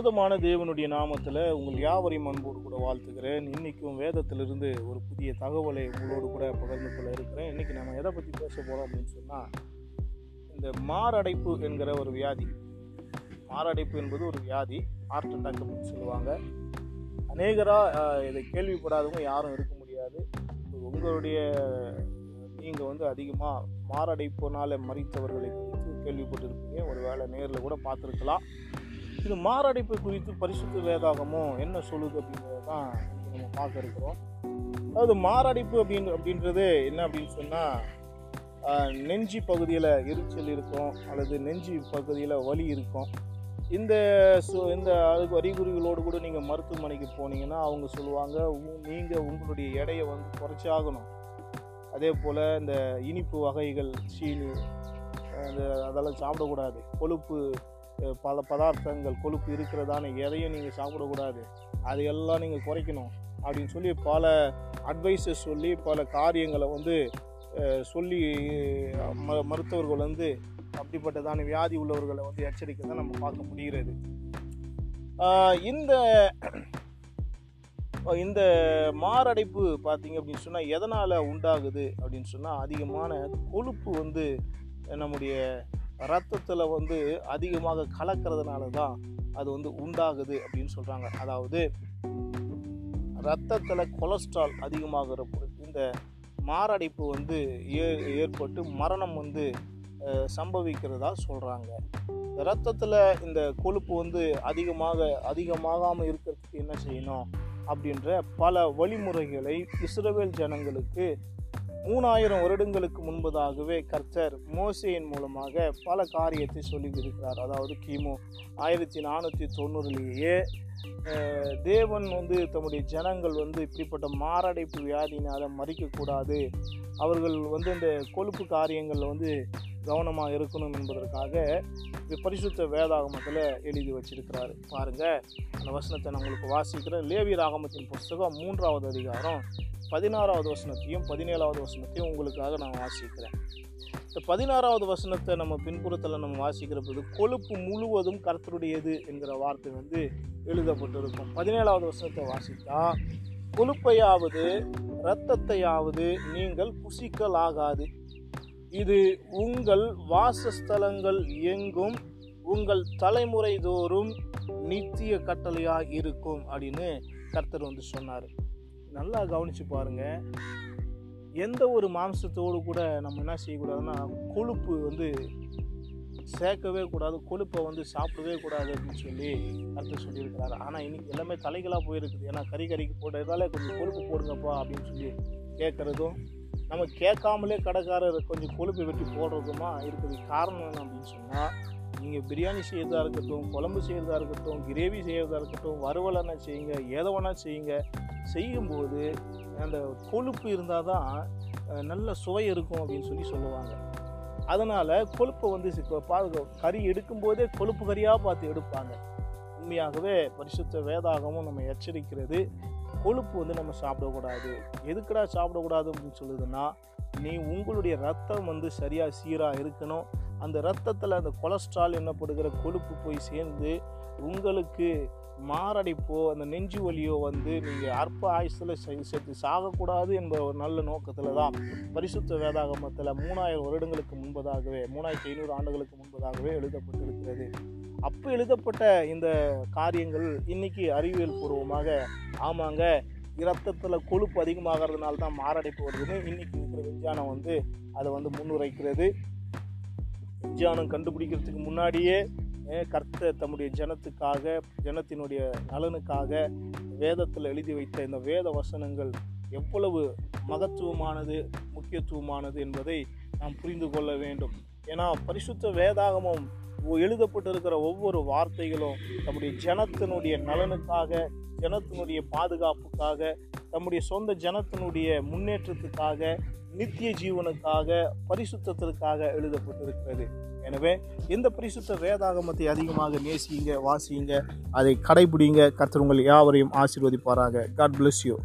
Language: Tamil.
உன்னதமான தேவனுடைய நாமத்தில் உங்கள் யாவரையும் அன்போடு கூட வாழ்த்துக்கிறேன் இன்றைக்கும் வேதத்திலிருந்து ஒரு புதிய தகவலை உங்களோடு கூட பகிர்ந்து கொள்ள இருக்கிறேன். இன்றைக்கி நம்ம எதை பற்றி பேச போகிறோம் அப்படின்னு சொன்னால் இந்த மாரடைப்பு என்கிற ஒரு வியாதி. மாரடைப்பு என்பது ஒரு வியாதி ஹார்ட் அட்டாக் அப்படின்னு சொல்லுவாங்க. அநேகராக இதை கேள்விப்படாதவங்க யாரும் இருக்க முடியாது. உங்களுடைய நீங்கள் வந்து அதிகமாக மாரடைப்புனால் மறித்தவர்களை குறித்து கேள்விப்பட்டிருப்பீங்க. ஒரு வேளை நேரில் கூட பார்த்துருக்கலாம். இது மாரடைப்பு குறித்து பரிசுத்த வேதாகமும் என்ன சொல்லுது அப்படிங்கிறத தான் நம்ம பார்க்க இருக்கிறோம். அதாவது மாரடைப்பு அப்படின்னு அப்படின்றது என்ன அப்படின்னு சொன்னால் நெஞ்சி பகுதியில் எரிச்சல் இருக்கும் அல்லது நெஞ்சி பகுதியில் வலி இருக்கும். இந்த சு இந்த அதுக்கு அறிகுறிகளோடு கூட நீங்கள் மருத்துவமனைக்கு போனீங்கன்னா அவங்க சொல்லுவாங்க நீங்கள் உங்களுடைய எடையை வந்து குறைச்சாகணும். அதே போல் இந்த இனிப்பு வகைகள் சீனி இந்த அதெல்லாம் சாப்பிடக்கூடாது. கொழுப்பு பல பதார்த்தங்கள் கொழுப்பு இருக்கிறதான எதையும் நீங்கள் சாப்பிடக்கூடாது. அதையெல்லாம் நீங்கள் குறைக்கணும் அப்படின்னு சொல்லி பல அட்வைஸஸ் சொல்லி பல காரியங்களை வந்து சொல்லி ம மருத்துவர்கள் வந்து அப்படிப்பட்டதான வியாதி உள்ளவர்களை வந்து எச்சரிக்கை தான் நம்ம பார்க்க முடிகிறது. இந்த இந்த மாரடைப்பு பார்த்தீங்க அப்படின்னு சொன்னால் எதனால் உண்டாகுது அப்படின்னு சொன்னால் அதிகமான கொழுப்பு வந்து நம்முடைய ரத்தத்தில் வந்து அதிகமாக கலக்கிறதுனால தான் அது வந்து உண்டாகுது அப்படின்னு சொல்கிறாங்க அதாவது ரத்தத்தில் கொலஸ்ட்ரால் அதிகமாகிற இந்த மாரடைப்பு வந்து ஏ ஏற்பட்டு மரணம் வந்து சம்பவிக்கிறதா சொல்கிறாங்க ரத்தத்தில் இந்த கொழுப்பு வந்து அதிகமாக அதிகமாகாமல் இருக்கிறதுக்கு என்ன செய்யணும் அப்படின்ற பல வழிமுறைகளை இஸ்ரவேல் ஜனங்களுக்கு மூணாயிரம் வருடங்களுக்கு முன்பதாகவே கர்த்தர் மோசையின் மூலமாக பல காரியத்தை சொல்லியிருக்கிறார். அதாவது கிமு ஆயிரத்தி நானூற்றி தொண்ணூறுலேயே தேவன் வந்து தம்முடைய ஜனங்கள் வந்து இப்படிப்பட்ட மாரடைப்பு வியாதியினால் மறிக்கக்கூடாது அவர்கள் வந்து இந்த கொழுப்பு காரியங்களில் வந்து கவனமாக இருக்கணும் என்பதற்காக இது பரிசுத்த வேதாகமத்தில் எழுதி வச்சிருக்கிறாரு. பாருங்கள் அந்த வசனத்தை நான் உங்களுக்கு வாசிக்கிறேன். லேவி ராகமத்தின் புஸ்தகம் மூன்றாவது அதிகாரம் பதினாறாவது வசனத்தையும் பதினேழாவது வசனத்தையும் உங்களுக்காக நான் வாசிக்கிறேன். இந்த பதினாறாவது வசனத்தை நம்ம பின்புறத்தில் நம்ம வாசிக்கிற போது கொழுப்பு முழுவதும் கர்த்தருடையது என்கிற வார்த்தை வந்து எழுதப்பட்டிருக்கும். பதினேழாவது வசனத்தை வாசித்தா கொழுப்பையாவது இரத்தத்தையாவது நீங்கள் புசிக்கலாகாது. இது உங்கள் வாசஸ்தலங்கள் எங்கும் உங்கள் தலைமுறை தோறும் நித்திய கட்டளையாக இருக்கும் அப்படின்னு கர்த்தர் வந்து சொன்னார். நல்லா கவனித்து பாருங்கள் எந்த ஒரு மாம்சத்தோடு கூட நம்ம என்ன செய்யக்கூடாதுன்னா கொழுப்பு வந்து சேர்க்கவே கூடாது கொழுப்பை வந்து சாப்பிடவே கூடாது அப்படின்னு சொல்லி கருத்து சொல்லியிருக்கிறாரு. ஆனால் இன்னைக்கு எல்லாமே தலைகளாக போயிருக்குது. ஏன்னா கறி கறிக்கு போட்டதால கொஞ்சம் கொழுப்பு போடுங்கப்பா அப்படின்னு சொல்லி கேட்குறதும் நம்ம கேட்காமலே கடைக்காரர் கொஞ்சம் கொழுப்பு வெட்டி போடுறதுமா இருக்குது. காரணம் என்ன அப்படின்னு சொன்னால் நீங்கள் பிரியாணி செய்கிறதா இருக்கட்டும் குழம்பு செய்கிறதா இருக்கட்டும் கிரேவி செய்கிறதா இருக்கட்டும் வறுவல் செய்யுங்க ஏதோ வேணா செய்யுங்க. செய்யும்போது அந்த கொழுப்பு இருந்தால் தான் நல்ல சுவை இருக்கும் அப்படின்னு சொல்லி சொல்லுவாங்க. அதனால் கொழுப்பை வந்து சி- பாருங்க கறி எடுக்கும்போதே கொழுப்பு கறியாக பார்த்து எடுப்பாங்க. உண்மையாகவே பரிசுத்த வேதாகமும் நம்ம எச்சரிக்கிறது கொழுப்பு வந்து நம்ம சாப்பிடக்கூடாது. எதுக்குடா சாப்பிடக்கூடாது அப்படின்னு சொல்லுதுன்னா நீ உங்களுடைய ரத்தம் வந்து சரியாக சீராக இருக்கணும். அந்த ரத்தத்தில் அந்த கொலஸ்ட்ரால் என்னப்படுகிற கொழுப்பு போய் சேர்ந்து உங்களுக்கு மாரடைப்போ அந்த நெஞ்சு வலியோ வந்து நீங்கள் அற்ப ஆயுசில் சேர்த்து சாகக்கூடாது என்ற ஒரு நல்ல நோக்கத்தில் தான் பரிசுத்த வேதாகமத்தில் மூணாயிரம் வருடங்களுக்கு முன்பதாகவே மூணாயிரத்தி ஐநூறு ஆண்டுகளுக்கு முன்பதாகவே எழுதப்பட்டிருக்கிறது. அப்போ எழுதப்பட்ட இந்த காரியங்கள் இன்னைக்கு அறிவியல் பூர்வமாக ஆமாங்க இரத்தத்தில் கொழுப்பு அதிகமாகிறதுனால தான் மாரடைப்பு வருதுன்னு இன்னைக்கு இருக்கிற விஞ்ஞானம் வந்து அதை வந்து முன்னுரைக்கிறது. விஞ்ஞானம் கண்டுபிடிக்கிறதுக்கு முன்னாடியே கர்த்த தம்முடைய ஜனத்துக்காக ஜனத்தினுடைய நலனுக்காக வேதத்தில் எழுதி வைத்த இந்த வேத வசனங்கள் எவ்வளவு மகத்துவமானது முக்கியத்துவமானது என்பதை நாம் புரிந்து கொள்ள வேண்டும். ஏன்னா பரிசுத்த வேதாகமம் எழுதப்பட்டிருக்கிற ஒவ்வொரு வார்த்தைகளும் நம்முடைய ஜனத்தினுடைய நலனுக்காக ஜனத்தினுடைய பாதுகாப்புக்காக நம்முடைய சொந்த ஜனத்தினுடைய முன்னேற்றத்துக்காக நித்திய ஜீவனுக்காக பரிசுத்தத்திற்காக எழுதப்பட்டிருக்கிறது. எனவே இந்த பரிசுத்த வேதாகமத்தை அதிகமாக நேசியுங்க வாசியுங்க அதை கடைபிடிங்க. கர்த்தர் உங்கள் யாவரையும் ஆசீர்வதிப்பாராக. God bless you